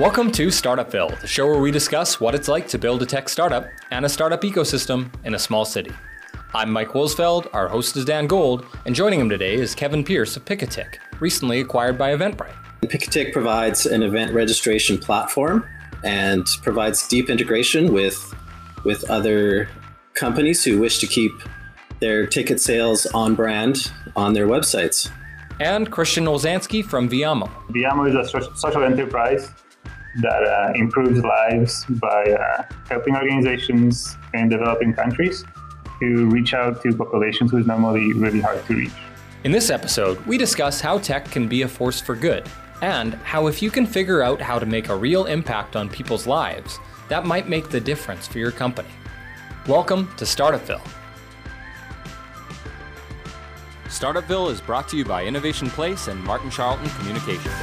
Welcome to Startupville, the show where we discuss what it's like to build a tech startup and a startup ecosystem in a small city. I'm Mike Wolsfeld, our host is Dan Gold, and joining him today is Kevin Pierce of Picatic, recently acquired by Eventbrite. Picatic provides an event registration platform and provides deep integration with, with other companies who wish to keep their ticket sales on brand on their websites. And Christian Olzanski from Viamo. Viamo is a social enterprise that uh, improves lives by uh, helping organizations in developing countries to reach out to populations who is normally really hard to reach. In this episode, we discuss how tech can be a force for good, and how if you can figure out how to make a real impact on people's lives, that might make the difference for your company. Welcome to Startupville. Startupville is brought to you by Innovation Place and Martin Charlton Communications.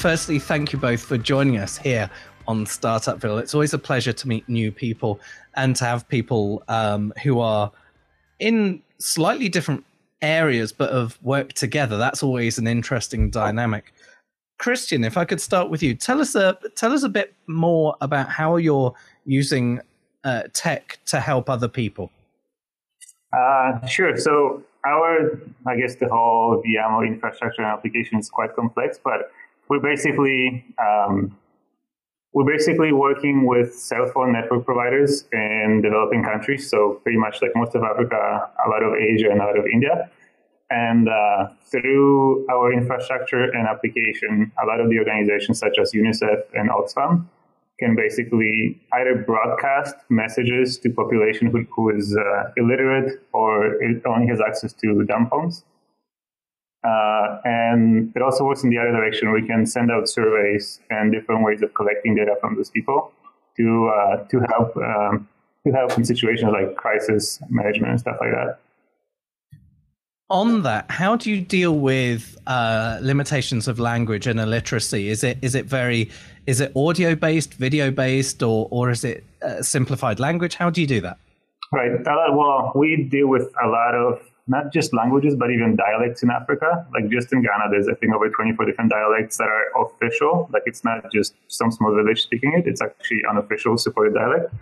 Firstly, thank you both for joining us here on Startupville. It's always a pleasure to meet new people and to have people um, who are in slightly different areas but have worked together. That's always an interesting dynamic. Christian, if I could start with you, tell us a tell us a bit more about how you're using uh, tech to help other people. Uh, sure. So our, I guess, the whole Viamo infrastructure and application is quite complex, but we're basically um, we're basically working with cell phone network providers in developing countries. So pretty much like most of Africa, a lot of Asia, and a lot of India. And uh, through our infrastructure and application, a lot of the organizations such as UNICEF and Oxfam can basically either broadcast messages to population who, who is uh, illiterate or only has access to dumb phones uh, and it also works in the other direction. We can send out surveys and different ways of collecting data from those people to uh, to help um, to help in situations like crisis management and stuff like that. On that, how do you deal with uh, limitations of language and illiteracy? Is it is it very is it audio based, video based, or or is it uh, simplified language? How do you do that? Right. well, we deal with a lot of not just languages, but even dialects in Africa. Like just in Ghana, there's I think over 24 different dialects that are official. Like it's not just some small village speaking it; it's actually unofficial supported dialect.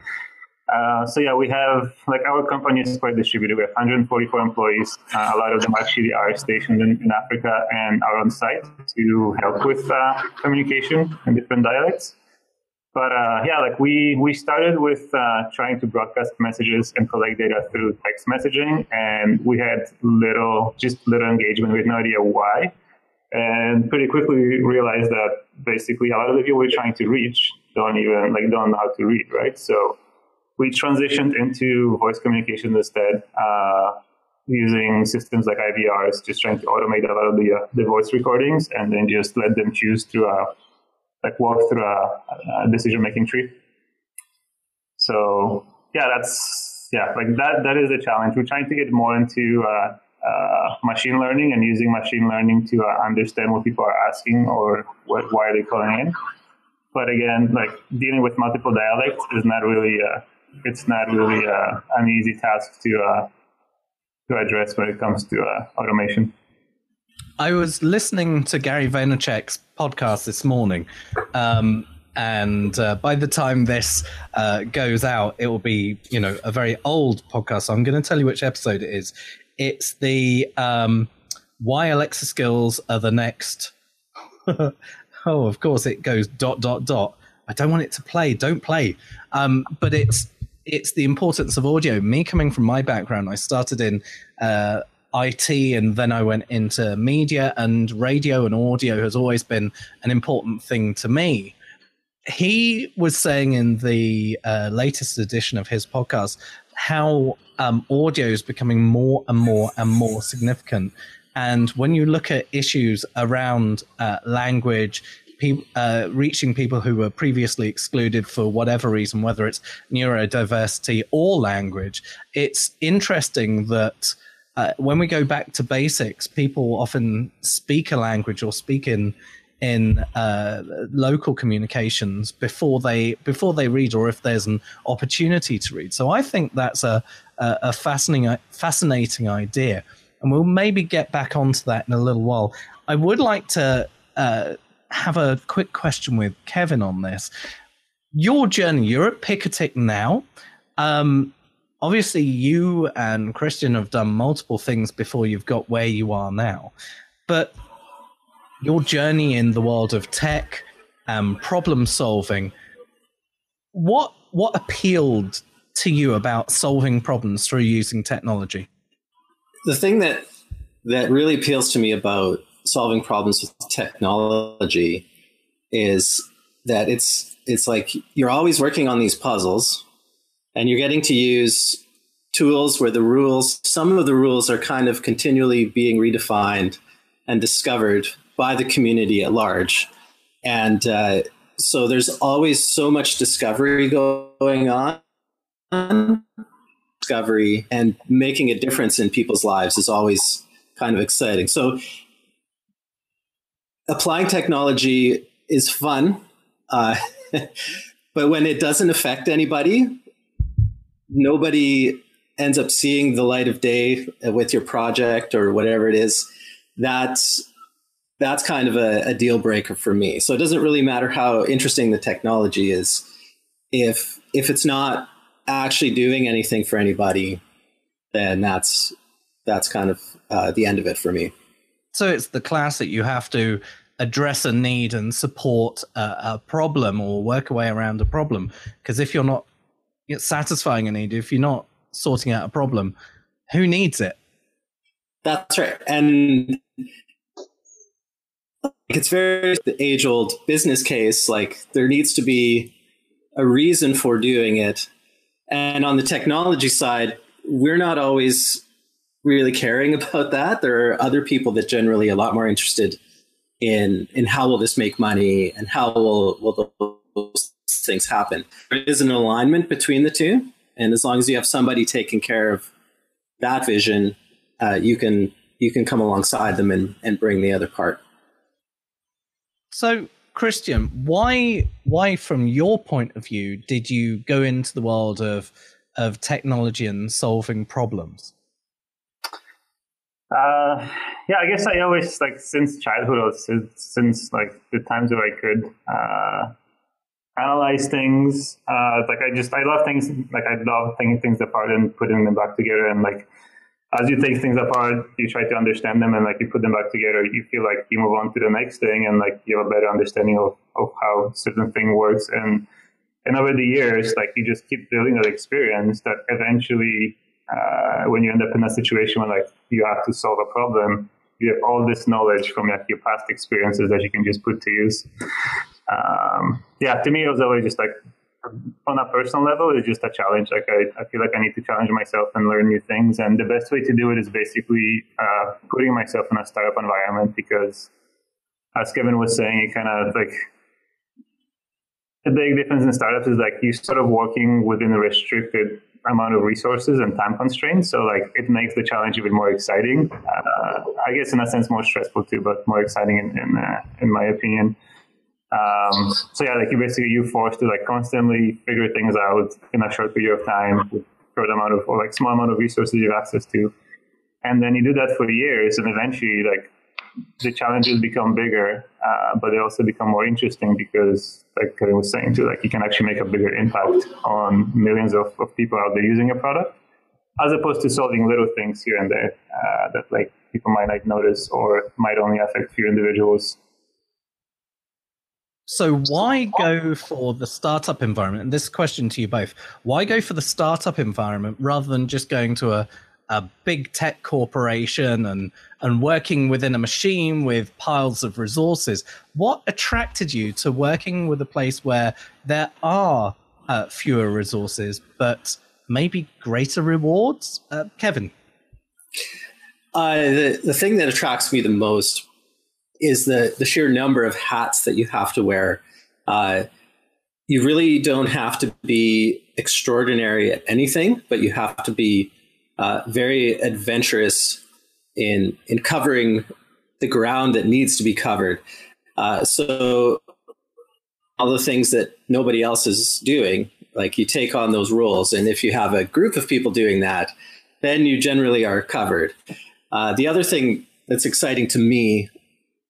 Uh, so yeah, we have like our company is quite distributed. We have 144 employees. Uh, a lot of them actually are stationed in, in, Africa and are on site to help with uh, communication in different dialects. But uh, yeah, like we we started with uh, trying to broadcast messages and collect data through text messaging, and we had little, just little engagement. We had no idea why, and pretty quickly we realized that basically a lot of the people we're trying to reach don't even like don't know how to read, right? So we transitioned into voice communication instead. Uh, using systems like IVRs, just trying to automate a lot of the, uh, the voice recordings and then just let them choose a like walk through a, a decision making tree. So yeah, that's yeah, like that. That is a challenge. We're trying to get more into uh, uh, machine learning and using machine learning to uh, understand what people are asking or what, why are they calling in. But again, like dealing with multiple dialects is not really uh, it's not really uh, an easy task to uh, to address when it comes to automation. I was listening to Gary Vaynerchuk's podcast this morning. Um, and uh, by the time this uh, goes out, it will be, you know, a very old podcast. So I'm going to tell you which episode it is. It's the um, why Alexa skills are the next. oh, of course, it goes dot dot dot. I don't want it to play. Don't play. Um, but it's it's the importance of audio. Me coming from my background, I started in uh, IT and then I went into media and radio and audio has always been an important thing to me. He was saying in the uh, latest edition of his podcast how um, audio is becoming more and more and more significant. And when you look at issues around uh, language, uh, reaching people who were previously excluded for whatever reason, whether it's neurodiversity or language. It's interesting that uh, when we go back to basics, people often speak a language or speak in in uh, local communications before they before they read, or if there's an opportunity to read. So I think that's a a, a fascinating fascinating idea. and we'll maybe get back onto that in a little while. I would like to uh, have a quick question with Kevin on this. Your journey, you're at Picatic now. Um, obviously, you and Christian have done multiple things before you've got where you are now. But your journey in the world of tech and problem solving, what what appealed to you about solving problems through using technology? The thing that that really appeals to me about solving problems with technology is that it's it's like you're always working on these puzzles and you're getting to use tools where the rules some of the rules are kind of continually being redefined and discovered by the community at large. And uh, so there's always so much discovery going on. Discovery and making a difference in people's lives is always kind of exciting. So applying technology is fun, uh, but when it doesn't affect anybody, nobody ends up seeing the light of day with your project or whatever it is. That's that's kind of a, a deal breaker for me. So it doesn't really matter how interesting the technology is, if if it's not actually doing anything for anybody, then that's that's kind of uh, the end of it for me. So it's the classic you have to address a need and support a, a problem or work a way around a problem. Because if you're not satisfying a need, if you're not sorting out a problem, who needs it? That's right. And it's very the age old business case. Like there needs to be a reason for doing it. And on the technology side, we're not always really caring about that. There are other people that generally a lot more interested in in how will this make money and how will will those things happen. There is an alignment between the two, and as long as you have somebody taking care of that vision, uh, you can you can come alongside them and and bring the other part. So Christian, why why from your point of view did you go into the world of of technology and solving problems? Uh, yeah, I guess I always like since childhood or since, since like the times where I could uh, analyze things. Uh, like I just I love things like I love taking things apart and putting them back together. And like as you take things apart, you try to understand them and like you put them back together. You feel like you move on to the next thing and like you have a better understanding of of how certain thing works. And and over the years, like you just keep building that experience that eventually uh, when you end up in a situation where like you have to solve a problem, you have all this knowledge from like, your past experiences that you can just put to use. Um, yeah, to me, it was always just like on a personal level, it's just a challenge. Like I, I feel like I need to challenge myself and learn new things. And the best way to do it is basically uh, putting myself in a startup environment because, as Kevin was saying, it kind of like the big difference in startups is like you sort of working within a restricted amount of resources and time constraints. So like it makes the challenge even more exciting. Uh, I guess in a sense more stressful too, but more exciting in in, uh, in my opinion. Um, so yeah, like you basically you forced to like constantly figure things out in a short period of time with short amount of or like small amount of resources you have access to, and then you do that for years, and eventually like the challenges become bigger, uh, but they also become more interesting because, like Kevin was saying too, like you can actually make a bigger impact on millions of, of people out there using a product, as opposed to solving little things here and there uh, that like people might not notice or might only affect few individuals. So why go for the startup environment? And this question to you both: Why go for the startup environment rather than just going to a a big tech corporation and and working within a machine with piles of resources. What attracted you to working with a place where there are uh, fewer resources but maybe greater rewards? Uh, Kevin. Uh, the, the thing that attracts me the most is the, the sheer number of hats that you have to wear. Uh, you really don't have to be extraordinary at anything, but you have to be uh, very adventurous in in covering the ground that needs to be covered. Uh, so all the things that nobody else is doing, like you take on those roles, and if you have a group of people doing that, then you generally are covered. Uh, the other thing that's exciting to me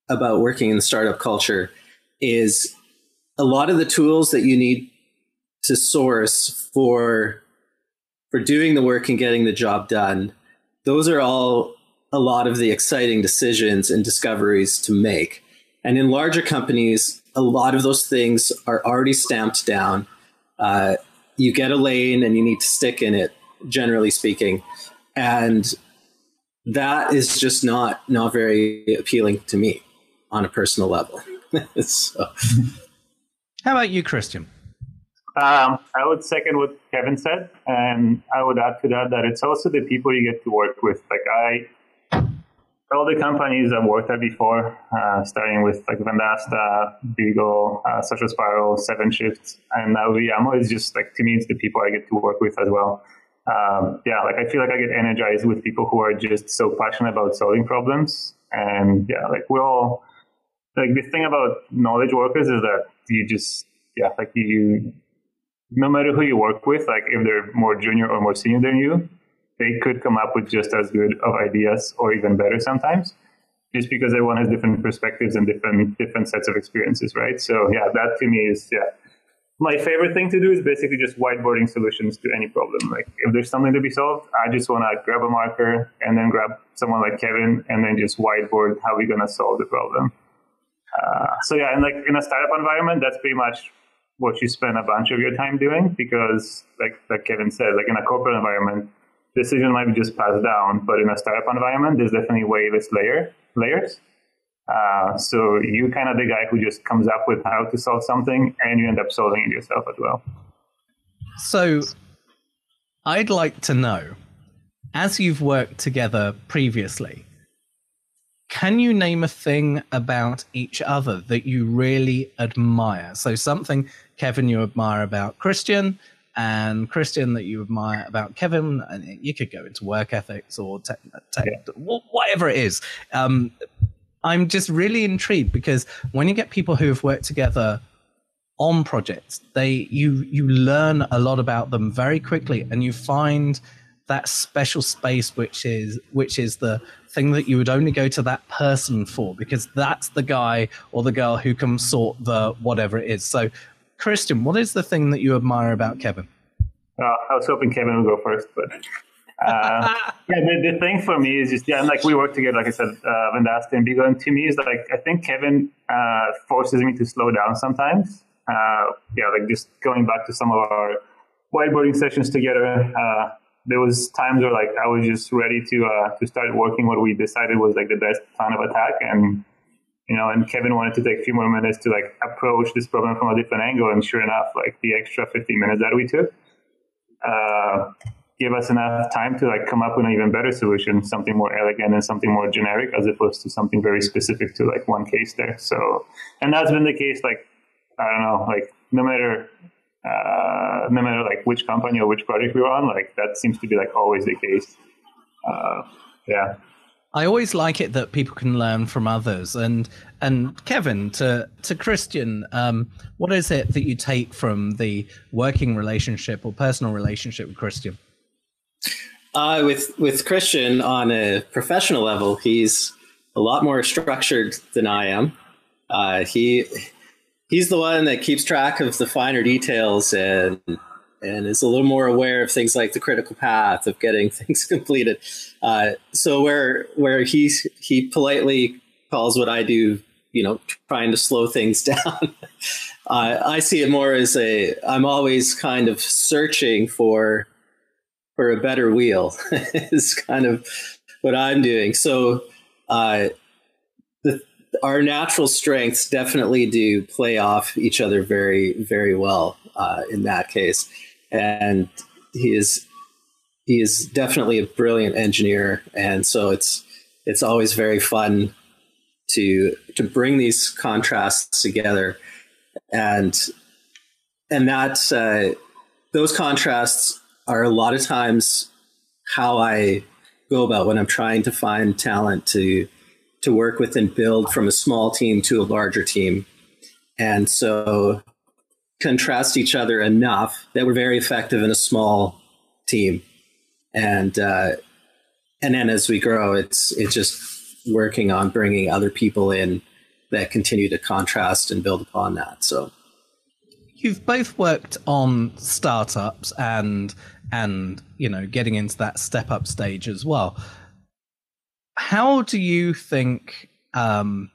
about working in the startup culture is a lot of the tools that you need to source for for doing the work and getting the job done. Those are all a lot of the exciting decisions and discoveries to make. And in larger companies, a lot of those things are already stamped down. Uh, you get a lane and you need to stick in it, generally speaking. And that is just not not very appealing to me on a personal level. so. How about you, Christian? Um, I would second what Kevin said, and I would add to that that it's also the people you get to work with. Like I, all the companies I've worked at before, uh, starting with like Vendasta, Beagle, uh, Social Spiral, Seven Shifts, and now Viamo is just like to me, it's the people I get to work with as well. Um, yeah, like I feel like I get energized with people who are just so passionate about solving problems, and yeah, like we're all like the thing about knowledge workers is that you just yeah, like you no matter who you work with, like if they're more junior or more senior than you, they could come up with just as good of ideas or even better sometimes, just because everyone has different perspectives and different different sets of experiences, right? So yeah, that to me is yeah. My favorite thing to do is basically just whiteboarding solutions to any problem. Like if there's something to be solved, I just want to grab a marker and then grab someone like Kevin and then just whiteboard how we're gonna solve the problem. Uh, so yeah, and like in a startup environment, that's pretty much what you spend a bunch of your time doing because like like Kevin said, like in a corporate environment, decision might be just passed down, but in a startup environment, there's definitely way less layer layers. Uh, so you kind of the guy who just comes up with how to solve something, and you end up solving it yourself as well. So, I'd like to know, as you've worked together previously, can you name a thing about each other that you really admire? So something Kevin you admire about Christian, and Christian that you admire about Kevin. And you could go into work ethics or tech, tech, yeah. whatever it is. Um, I'm just really intrigued because when you get people who have worked together on projects, they you you learn a lot about them very quickly, and you find that special space which is which is the thing that you would only go to that person for because that's the guy or the girl who can sort the whatever it is. So, Christian, what is the thing that you admire about Kevin? Uh, I was hoping Kevin would go first, but uh, yeah, the, the, thing for me is just yeah, and like we work together, like I said, uh, Vendasta and Beagle, and to me is like I think Kevin uh, forces me to slow down sometimes. Uh, yeah, like just going back to some of our whiteboarding sessions together. Uh, there was times where like I was just ready to uh, to start working. What we decided was like the best plan of attack, and you know, and Kevin wanted to take a few more minutes to like approach this problem from a different angle, and sure enough, like the extra 15 minutes that we took uh, gave us enough time to like come up with an even better solution, something more elegant and something more generic, as opposed to something very specific to like one case there. So, and that's been the case like I don't know, like no matter uh, no matter like which company or which project we're on, like that seems to be like always the case. Uh, yeah. I always like it that people can learn from others. And and Kevin to to Christian, um, what is it that you take from the working relationship or personal relationship with Christian? Uh, with with Christian on a professional level, he's a lot more structured than I am. Uh, he he's the one that keeps track of the finer details and and is a little more aware of things like the critical path of getting things completed. Uh, so where where he he politely calls what I do, you know, trying to slow things down. uh, I see it more as a I'm always kind of searching for for a better wheel. is kind of what I'm doing. So uh, our natural strengths definitely do play off each other very, very well uh, in that case. And he is he is definitely a brilliant engineer, and so it's it's always very fun to to bring these contrasts together, and and that uh, those contrasts are a lot of times how I go about when I'm trying to find talent to to work with and build from a small team to a larger team. And so contrast each other enough that we're very effective in a small team. And uh, and then as we grow, it's it's just working on bringing other people in that continue to contrast and build upon that. So you've both worked on startups and and you know getting into that step up stage as well. How do you think um,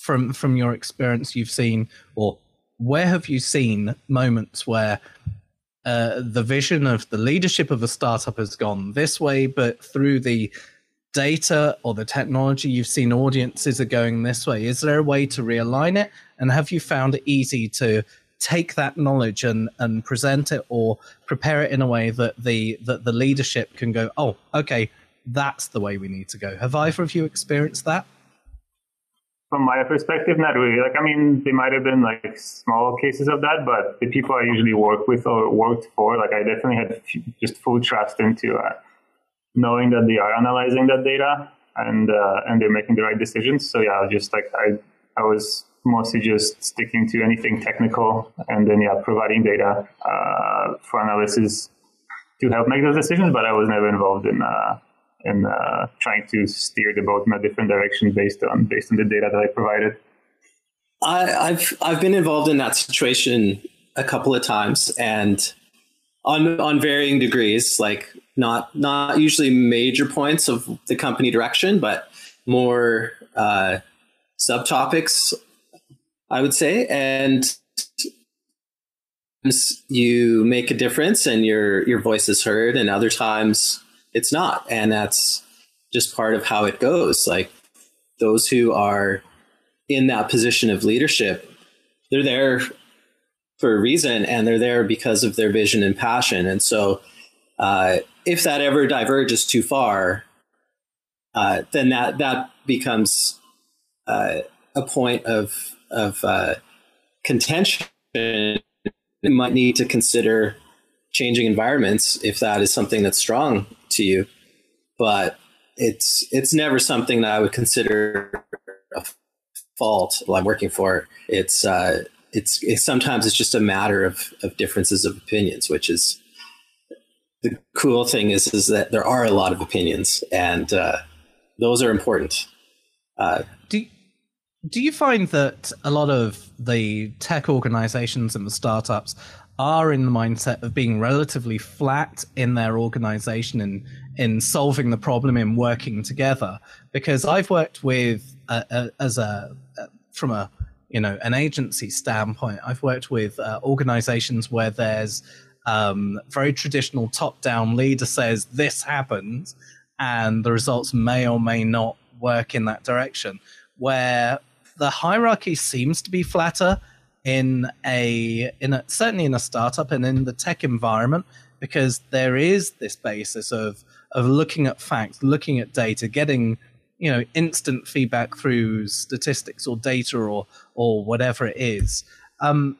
from from your experience you've seen or where have you seen moments where uh, the vision of the leadership of a startup has gone this way, but through the data or the technology, you've seen audiences are going this way. Is there a way to realign it? And have you found it easy to take that knowledge and, and present it or prepare it in a way that the that the leadership can go, oh, okay, that's the way we need to go. Have either of you experienced that? From my perspective, not really. Like, I mean, there might have been like small cases of that, but the people I usually work with or worked for, like, I definitely had just full trust into uh, knowing that they are analyzing that data and uh, and they're making the right decisions. So yeah, just like I I was mostly just sticking to anything technical and then yeah providing data uh, for analysis to help make those decisions. But I was never involved in uh, in uh, trying to steer the boat in a different direction based on based on the data that I provided. I, I've I've been involved in that situation a couple of times and on on varying degrees like not not usually major points of the company direction, but more uh, subtopics, I would say. And you make a difference and your your voice is heard, and other times it's not, and that's just part of how it goes. Like those who are in that position of leadership, they're there for a reason, and they're there because of their vision and passion, and so uh, if that ever diverges too far, uh, then that that becomes uh, a point of of uh, contention. You might need to consider changing environments if that is something that's strong to you, but it's it's never something that I would consider a fault I'm working for. It's uh, it's, it's sometimes it's just a matter of of differences of opinions, which is the cool thing is is that there are a lot of opinions, and uh, those are important. Uh, do do you find that a lot of the tech organizations and the startups are in the mindset of being relatively flat in their organization and in solving the problem in working together? Because I've worked with uh, uh, as a uh, from a you know an agency standpoint, I've worked with organizations where there's um, very traditional top-down leader says this happened, and the results may or may not work in that direction. Where the hierarchy seems to be flatter in a in a certainly in a startup and in the tech environment because there is this basis of of looking at facts, looking at data, getting you know instant feedback through statistics or data or or whatever it is. Um,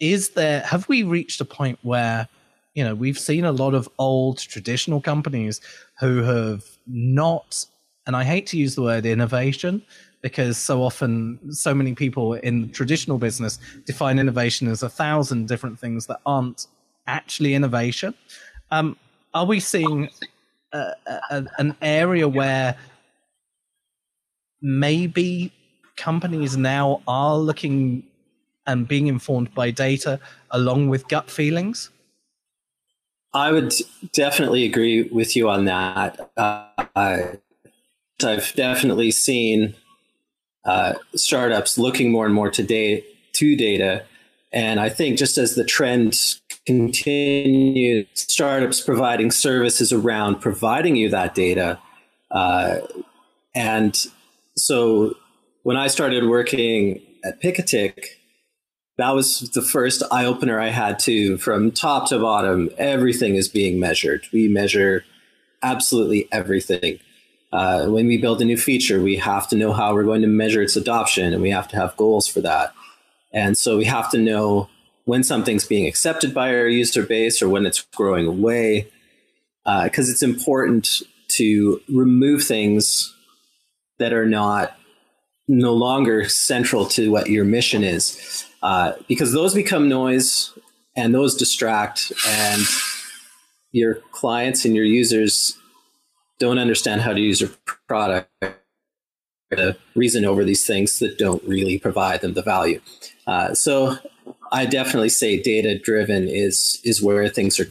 is there have we reached a point where you know we've seen a lot of old traditional companies who have not and i hate to use the word innovation because so often so many people in traditional business define innovation as a thousand different things that aren't actually innovation um, are we seeing a, a, an area where maybe companies now are looking and being informed by data along with gut feelings? I would definitely agree with you on that. Uh, I've definitely seen uh, startups looking more and more to, data. And I think just as the trend continues, startups providing services around providing you that data. Uh, and so when I started working at Picatic, that was the first eye opener I had to from top to bottom. Everything is being measured. We measure absolutely everything. Uh, when we build a new feature, we have to know how we're going to measure its adoption, and we have to have goals for that. And so we have to know when something's being accepted by our user base or when it's growing away, because uh, it's important to remove things that are not no longer central to what your mission is uh, because those become noise and those distract and your clients and your users don't understand how to use your product to reason over these things that don't really provide them the value. Uh, so I definitely say data driven is is where things are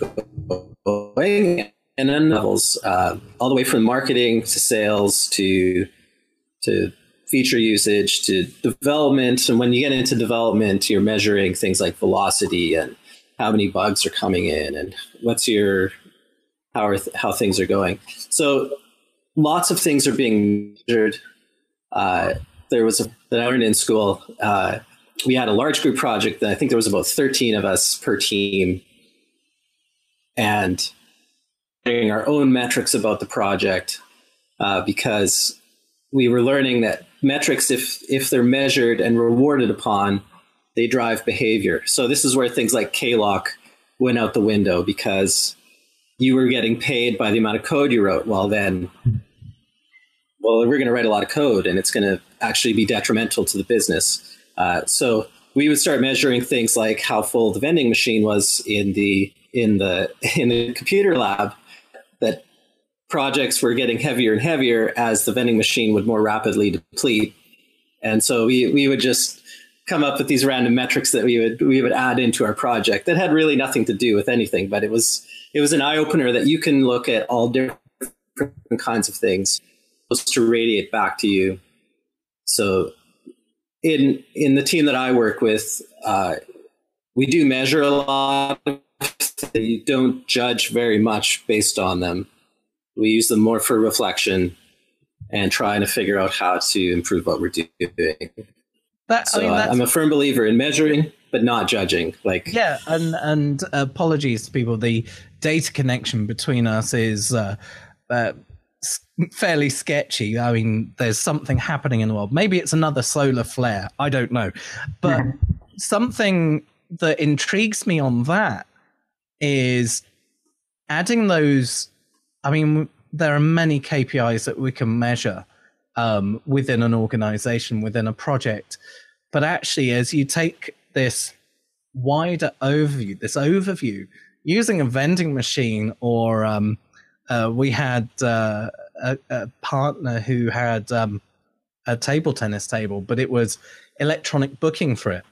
going, and then levels uh, all the way from marketing to sales to to feature usage to development. And when you get into development, you're measuring things like velocity and how many bugs are coming in and what's your how are th- how things are going. So lots of things are being measured. Uh, there was a, that I learned in school. Uh, we had a large group project that I think there was about 13 of us per team and our own metrics about the project uh, because we were learning that metrics, if if they're measured and rewarded upon, they drive behavior. So this is where things like KLOC went out the window because you were getting paid by the amount of code you wrote. Well, then, well, we're going to write a lot of code, and it's going to actually be detrimental to the business. Uh, so we would start measuring things like how full the vending machine was in the in the in the computer lab. That projects were getting heavier and heavier as the vending machine would more rapidly deplete. And so we, we would just come up with these random metrics that we would we would add into our project that had really nothing to do with anything, but it was it was an eye opener that you can look at all different kinds of things to radiate back to you. So in in the team that I work with, uh, we do measure a lot. You don't judge very much based on them we use them more for reflection and trying to figure out how to improve what we're doing. That, so I mean, I'm a firm believer in measuring, but not judging. Like yeah, and and apologies to people. The data connection between us is uh, uh, fairly sketchy. I mean, there's something happening in the world. Maybe it's another solar flare. I don't know, but something that intrigues me on that is adding those I mean, there are many KPIs that we can measure um, within an organization, within a project. But actually, as you take this wider overview, this overview, using a vending machine, or um, uh, we had uh, a, a, partner who had um, a table tennis table, but it was electronic booking for it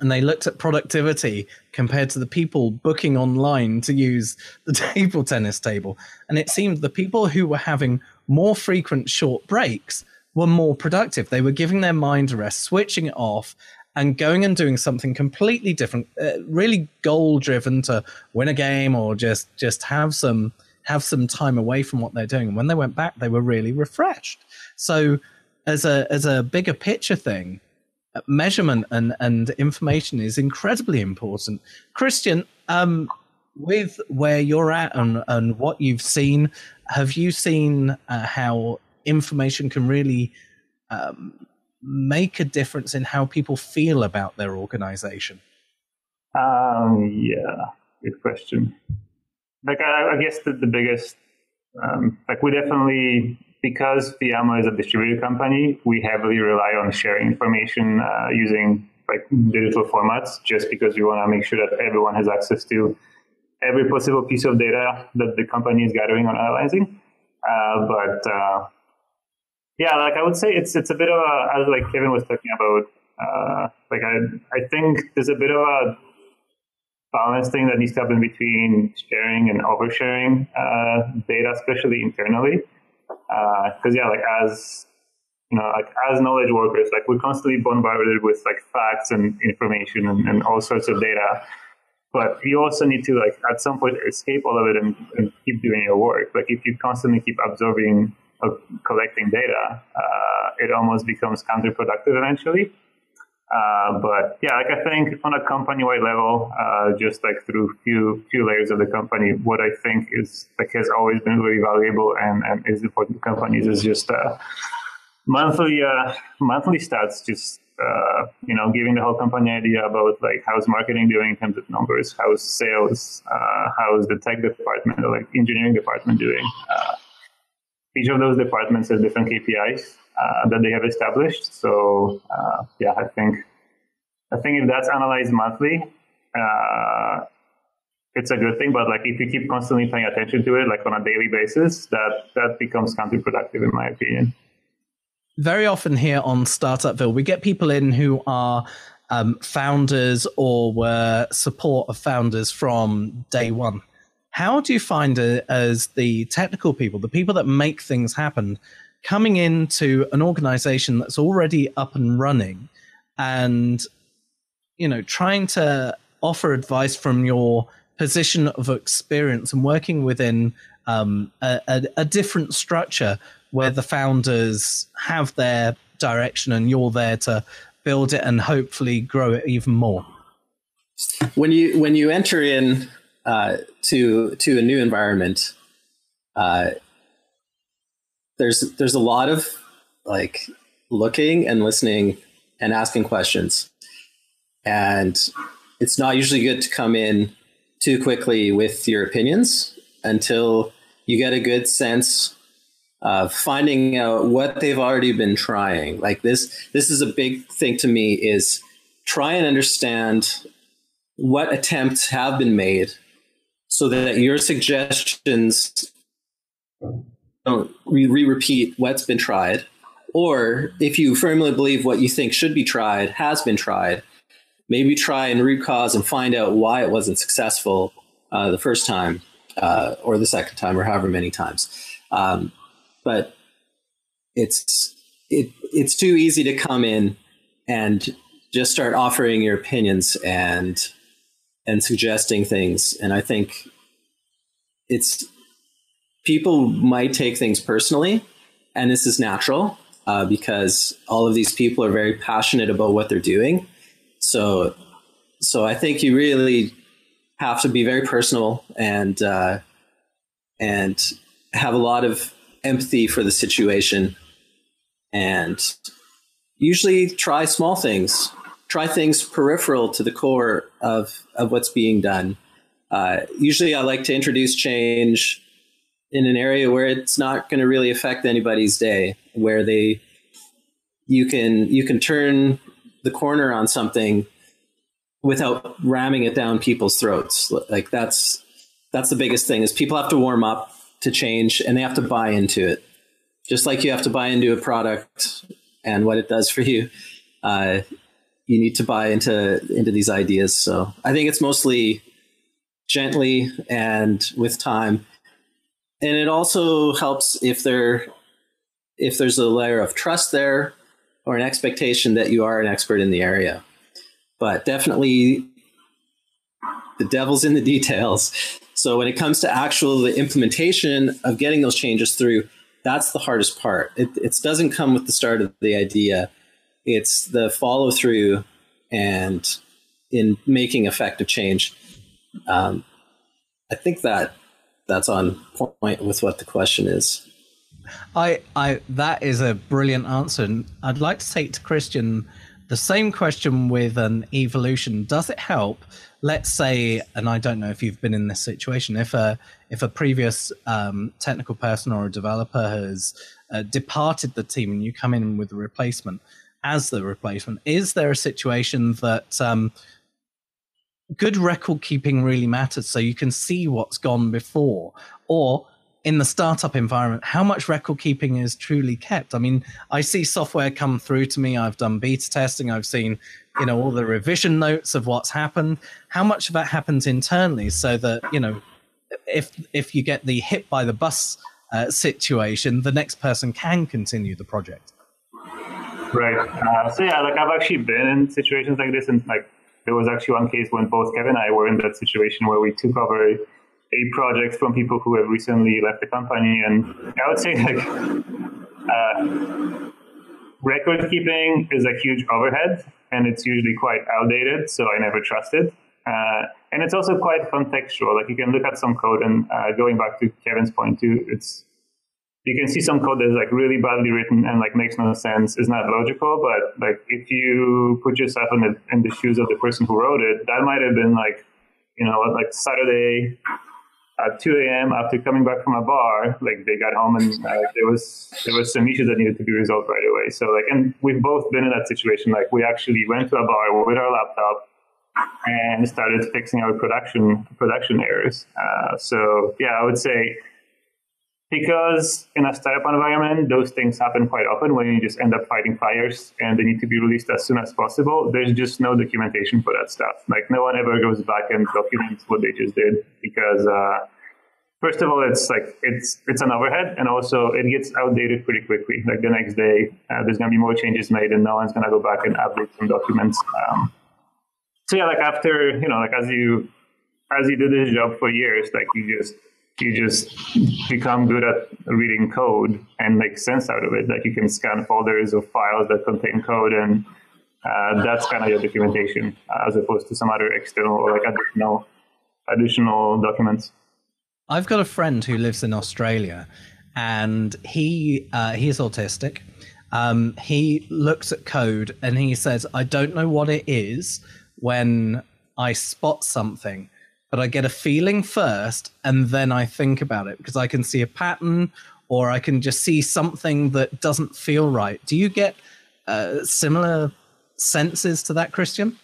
and they looked at productivity compared to the people booking online to use the table tennis table. And it seemed the people who were having more frequent short breaks were more productive. They were giving their mind a rest, switching it off, and going and doing something completely different, uh, really goal driven to win a game or just just have some have some time away from what they're doing. And when they went back, they were really refreshed. So as a as a bigger picture thing, measurement and, and information is incredibly important. Christian, um, with where you're at and, and what you've seen, have you seen uh, how information can really um, make a difference in how people feel about their organization? Um, yeah, good question. Like, I, I guess the, the biggest, um, like, we definitely because Viamo is a distributed company, we heavily rely on sharing information uh, using like digital formats, just because we want to make sure that everyone has access to every possible piece of data that the company is gathering or analyzing. Uh, but uh, yeah, like I would say, it's it's a bit of a as like Kevin was talking about. Uh, like I I think there's a bit of a balance thing that needs to happen between sharing and oversharing uh, data, especially internally because uh, yeah, like as you know, like as knowledge workers, like we're constantly bombarded with like facts and information and, and all sorts of data. But you also need to like at some point escape all of it and, and keep doing your work. Like if you constantly keep absorbing or collecting data, uh, it almost becomes counterproductive eventually. Uh, but yeah, like I think on a company-wide level, uh, just like through few few layers of the company, what I think is like has always been very valuable and, and is important to companies is just uh, monthly uh, monthly stats, just uh, you know, giving the whole company idea about like how's marketing doing in terms of numbers, how's sales, how's the tech department or like engineering department doing. Each of those departments has different KPIs uh, that they have established. So uh, yeah, I think I think if that's analyzed monthly, uh, it's a good thing. But like if you keep constantly paying attention to it, like on a daily basis, that that becomes counterproductive, in my opinion. Very often here on Startupville, we get people in who are um, founders or were support of founders from day one. How do you find it as the technical people, the people that make things happen, coming into an organization that's already up and running and you know trying to offer advice from your position of experience and working within um, a, a, a, different structure where the founders have their direction and you're there to build it and hopefully grow it even more. When you when you enter in uh, to to a new environment, uh, there's there's a lot of like looking and listening and asking questions, and it's not usually good to come in too quickly with your opinions until you get a good sense of finding out what they've already been trying. Like this, this is a big thing to me is try and understand what attempts have been made so that your suggestions don't re-repeat what's been tried or if you firmly believe what you think should be tried has been tried maybe try and root cause and find out why it wasn't successful uh, the first time uh, or the second time or however many times. Um, but it's it it's too easy to come in and just start offering your opinions and and suggesting things. And I think it's people might take things personally, and this is natural uh, because all of these people are very passionate about what they're doing so, so I think you really have to be very personal and uh, and have a lot of empathy for the situation, and usually try small things. Try things peripheral to the core of of what's being done. Uh, usually, I like to introduce change in an area where it's not going to really affect anybody's day, where they you can you can turn the corner on something without ramming it down people's throats. Like that's that's the biggest thing is people have to warm up to change and they have to buy into it. Just like you have to buy into a product and what it does for you. Uh, you need to buy into into these ideas. So I think it's mostly gently and with time. And it also helps if there if there's a layer of trust there or an expectation that you are an expert in the area. But definitely the devil's in the details. So when it comes to actual the implementation of getting those changes through, that's the hardest part. It, it doesn't come with the start of the idea. It's the follow through and in making effective change. Um, I think that that's on point with what the question is. I, I, that is a brilliant answer, and I'd like to take to Christian the same question with an evolution. Does it help? Let's say, and I don't know if you've been in this situation. If a if a previous um, technical person or a developer has uh, departed the team and you come in with a replacement as the replacement, is there a situation that um, good record keeping really matters so you can see what's gone before, or in the startup environment, how much record keeping is truly kept? I mean, I see software come through to me. I've done beta testing. I've seen, you know, all the revision notes of what's happened. How much of that happens internally so that, you know, if if you get the hit by the bus uh, situation, the next person can continue the project. Right. Uh, so yeah, like I've actually been in situations like this, and like there was actually one case when both Kevin and I were in that situation where we took over a project from people who have recently left the company. And I would say like uh, record keeping is a huge overhead and it's usually quite outdated. So I never trust it. Uh, and it's also quite contextual. Like you can look at some code and uh, going back to Kevin's point too, it's you can see some code that's like really badly written and like makes no sense, is not logical. But like if you put yourself in the in the shoes of the person who wrote it, that might have been like, you know, like Saturday at 2 a.m. after coming back from a bar, like they got home and uh, there was there was some issues that needed to be resolved right away. So like, and we've both been in that situation. Like we actually went to a bar with our laptop, and started fixing our production production errors. Uh, so yeah, I would say because in a startup environment, those things happen quite often when you just end up fighting fires and they need to be released as soon as possible. There's just no documentation for that stuff. Like no one ever goes back and documents what they just did because uh, first of all, it's like it's it's an overhead, and also it gets outdated pretty quickly. Like the next day, uh, there's gonna be more changes made, and no one's gonna go back and update some documents. Um, so yeah, like after you know, like as you as you do this job for years, like you just you just become good at reading code and make sense out of it. Like you can scan folders of files that contain code, and uh, that's kind of your documentation, uh, as opposed to some other external or like additional additional documents. I've got a friend who lives in Australia, and he uh, he's autistic. Um, he looks at code and he says, "I don't know what it is when I spot something, but I get a feeling first, and then I think about it because I can see a pattern." Or I can just see something that doesn't feel right. Do you get uh, similar senses to that, Christian?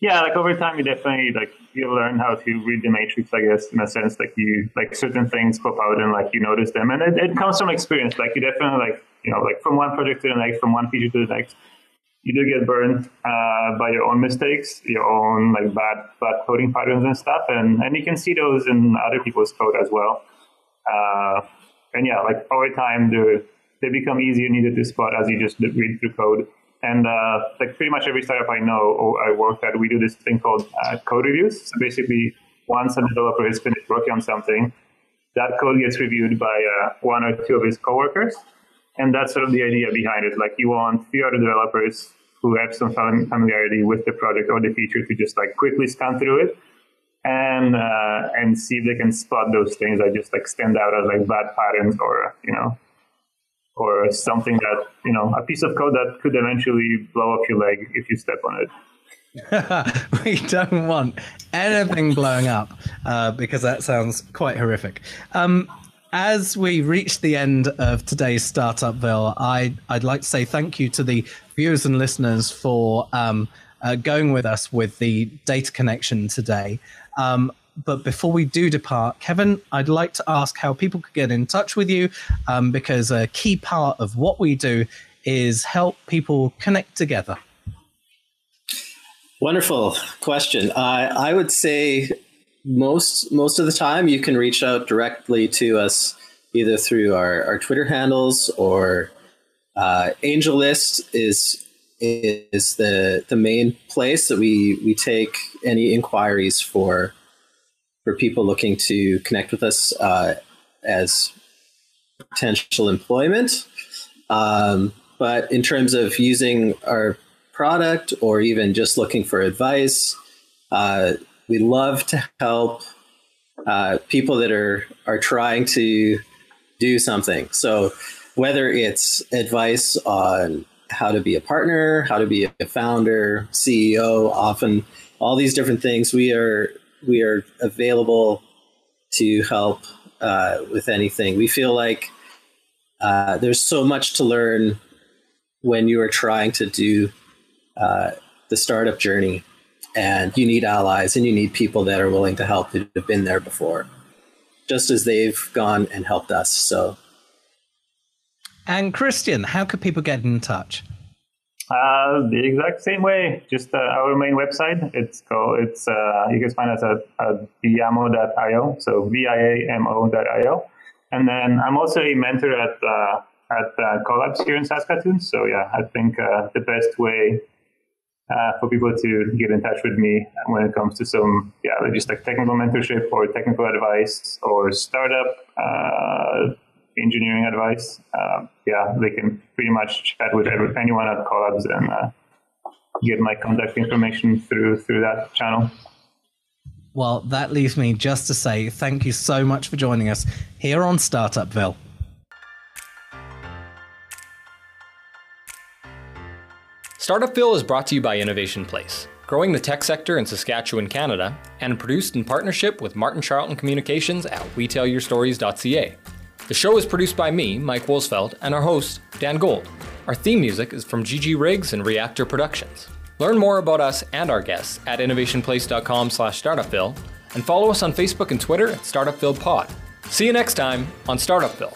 Yeah, like over time, you definitely like you learn how to read the matrix, I guess, in a sense. Like you like certain things pop out and like you notice them, and it, it comes from experience. Like you definitely like you know like from one project to the next, from one feature to the next, you do get burned uh, by your own mistakes, your own like bad bad coding patterns and stuff, and and you can see those in other people's code as well. Uh, and yeah, like over time, they they become easier and easier to spot as you just read through code. And uh, like pretty much every startup I know or I work at, we do this thing called uh, code reviews. So basically, once a developer has finished working on something, that code gets reviewed by uh, one or two of his coworkers. And that's sort of the idea behind it. Like you want few other developers who have some familiarity with the project or the feature to just like quickly scan through it and uh, and see if they can spot those things that just like stand out as like bad patterns or you know or something that you know a piece of code that could eventually blow up your leg if you step on it. we don't want anything blowing up uh, because that sounds quite horrific. Um, as we reach the end of today's Startupville, I, I'd like to say thank you to the viewers and listeners for um, uh, going with us with the data connection today. Um, but before we do depart, Kevin, I'd like to ask how people could get in touch with you um, because a key part of what we do is help people connect together. Wonderful question. I would say most most of the time you can reach out directly to us either through our, our Twitter handles or uh, AngelList is is the the main place that we we take any inquiries for for people looking to connect with us uh, as potential employment. Um, but in terms of using our product or even just looking for advice, uh, we love to help uh, people that are are trying to do something. So whether it's advice on how to be a partner, how to be a founder, CEO, often all these different things, we are we are available to help uh, with anything. We feel like uh, there's so much to learn when you are trying to do uh, the startup journey, and you need allies and you need people that are willing to help that have been there before, just as they've gone and helped us. So. And Christian, how could people get in touch? Uh, the exact same way, just uh, our main website. It's called, it's, uh, you can find us at, at viamo.io, so V-I-A-M-O.io. And then I'm also a mentor at, uh, at uh, Co.Labs here in Saskatoon. So yeah, I think uh, the best way uh, for people to get in touch with me when it comes to some, yeah, just like technical mentorship or technical advice or startup uh, engineering advice, uh, yeah, they can pretty much chat with anyone at Co.Labs and uh, get my contact information through through that channel. Well, that leaves me just to say thank you so much for joining us here on Startupville. Startupville is brought to you by Innovation Place, growing the tech sector in Saskatchewan, Canada, and produced in partnership with Martin Charlton Communications at WeTellYourStories.ca. The show is produced by me, Mike Wolsfeld, and our host, Dan Gold. Our theme music is from GG Riggs and Reactor Productions. Learn more about us and our guests at innovationplace.com slash startupville and follow us on Facebook and Twitter at StartupvillePod. See you next time on Startupville.